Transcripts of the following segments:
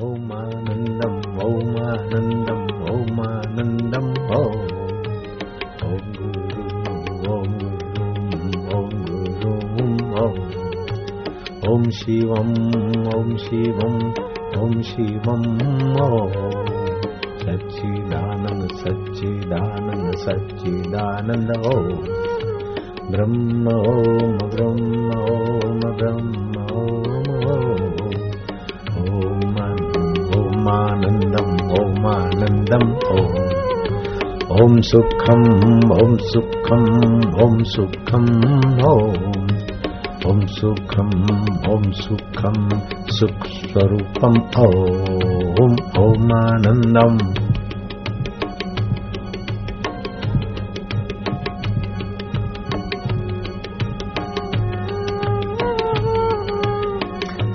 ओमानन्दम् ओमानन्दम् ओमानन्दम् ॐ ॐ गुरुम् ॐ गुरुम् ॐ गुरुम् ॐ ॐ शिवम् ॐ शिवम् ॐ शिवम् ॐ सच्चिदानन्द सच्चिदानन्द सच्चिदानन्द ॐ ब्रह्म ॐ ब्रह्म ॐ ब्रह्म ॐ ओमानन्दम् ओमानन्दम् ॐ ॐ सुखम् ॐ सुखम् ॐ सुखम् ॐ सुखम् ॐ सुखम्, सुखस्वरूपम् ॐ ओमानन्दम्।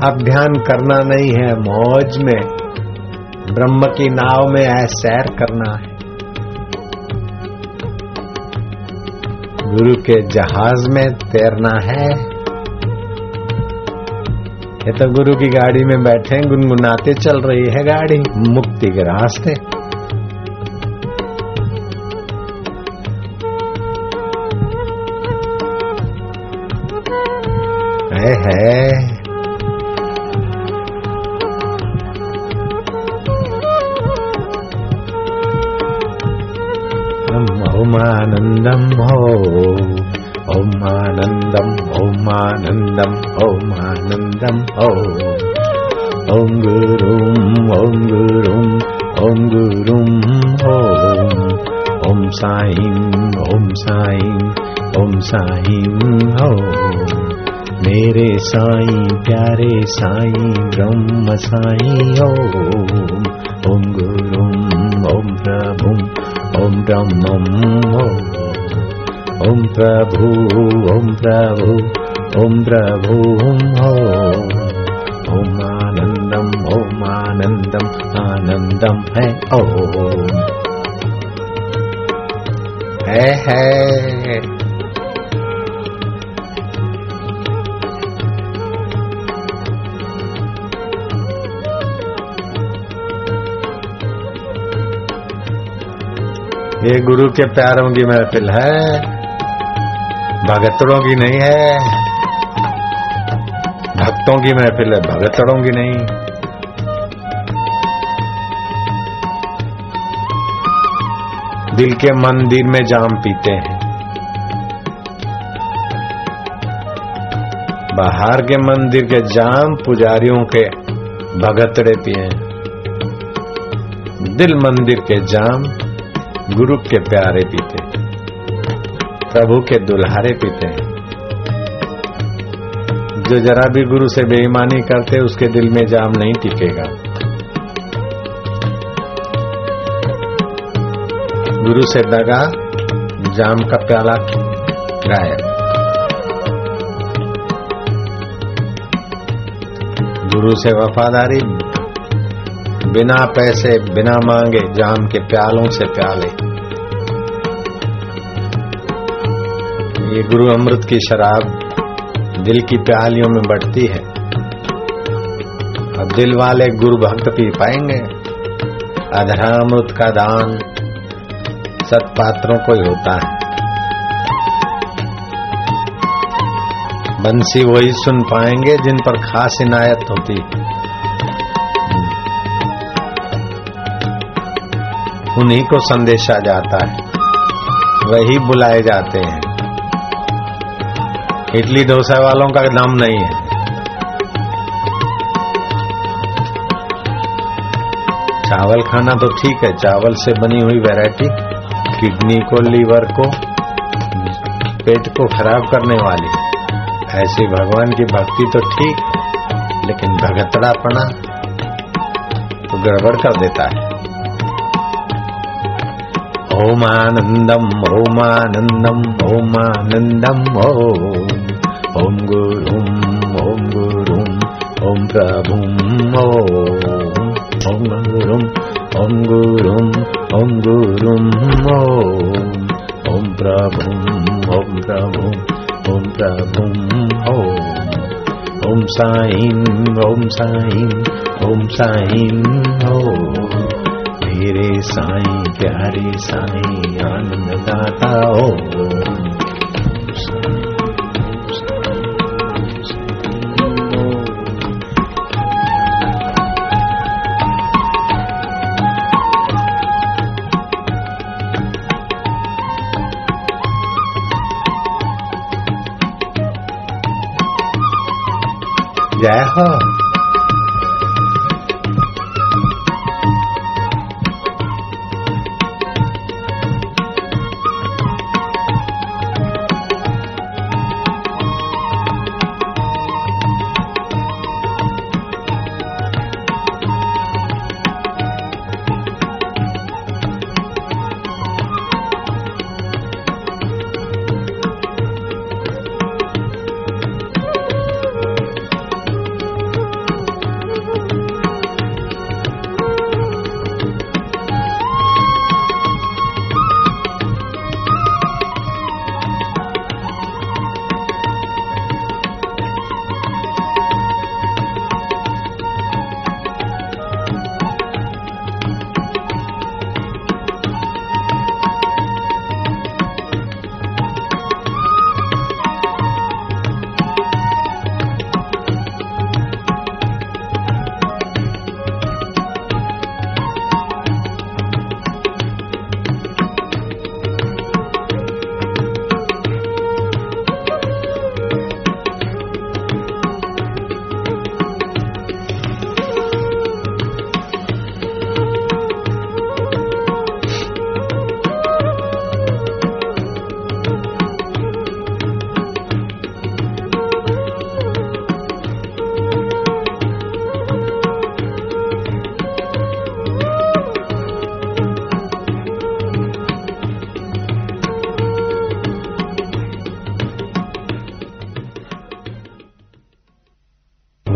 अब ध्यान करना नहीं है मौज में। ब्रह्म की नाव में है, सैर करना है। गुरु के जहाज़ में तैरना है। ये तो गुरु की गाड़ी में बैठे गुनगुनाते चल रही है गाड़ी, मुक्ति के रास्ते। है है। ओमानन्दम् हो ओमानन्दम् ओमानन्दम् ओमानन्दम् हो ॐ गुरुम् ॐ गुरुम् ॐ गुरुम् ॐ ॐ साईं ॐ साईं ॐ साईं हो मेरे साईं प्यारे साईं ब्रह्म साईं हो ॐ गुरुम् ॐ प्रभुम् ॐ ब्रह्मम् ॐ प्रभु ॐ प्रभु ॐ प्रभुं हो। ॐ आनन्दम् ॐ आनन्दम् आनन्दम् है ॐ है है। ये गुरु के प्यारों की महफिल है। भगतड़ों की नहीं है। भक्तों की महफिल है भगतड़ों की नहीं। दिल के मंदिर में जाम पीते हैं। बाहर के मंदिर के जाम पुजारियों के भगतड़े पिए दिल मंदिर के जाम गुरु के प्यारे पीते प्रभु के दुल्हारे पीते हैं। जो जरा भी गुरु से बेईमानी करते, उसके दिल में जाम नहीं टिकेगा। गुरु से दगा, जाम का प्याला गायब गुरु से वफादारी, बिना पैसे, बिना मांगे, जाम के प्यालों से प्याले। ये गुरु अमृत की शराब दिल की प्यालियों में बढ़ती है। अब दिल वाले गुरु भक्त पी पाएँगे। अधरा अमृत का दान सत्पात्रों को ही होता है। बंसी वही सुन पाएँगे जिन पर खास इनायत होती है। उन्हीं को संदेशा जाता है। वही बुलाए जाते हैं। इडली डोसा वालों का नाम नहीं है। चावल खाना तो ठीक है, चावल से बनी हुई वैरायटी किडनी को लीवर को, पेट को खराब करने वाली। ऐसी भगवान की भक्ति तो ठीक, लेकिन भगतड़ापना तो गड़बड़ कर देता है। ओमानन्दम् ओमानन्दम् ओमानन्दम् ॐ ॐ गुरुम् ॐ गुरुम् ॐ प्रभुम् ॐ गुरुम् ॐ गुरुम् ॐ गुरुम् ॐ प्रभुम् ॐ प्रभुम् ॐ प्रभुम् ॐ ॐ साईं ॐ साईं ॐ साईं ॐ मेरे साईं प्यारे साईं आनंद दाता हो जय हो।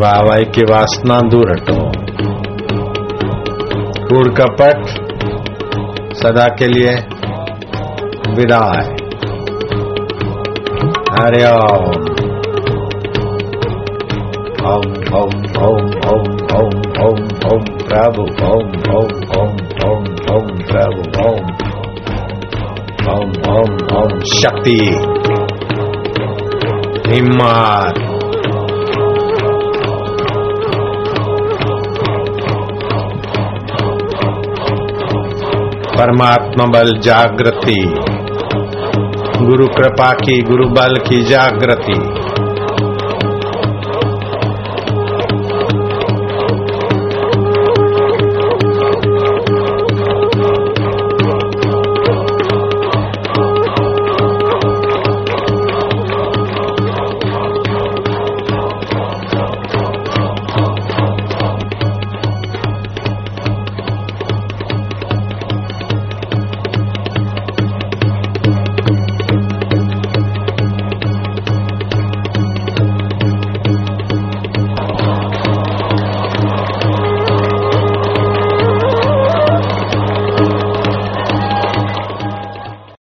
वाहवाई की वासना दूर हटो कूड़ कपट सदा के लिए विदा है हरे ओम ओम ओम ओम ओम ओम ओम ओम प्रभु ओम ओम ओम ओम ओम प्रभु ओम ओम ओम ओम शक्ति हिम्मत परमात्मा बल जागृति। गुरु कृपा की गुरु बल की जागृति।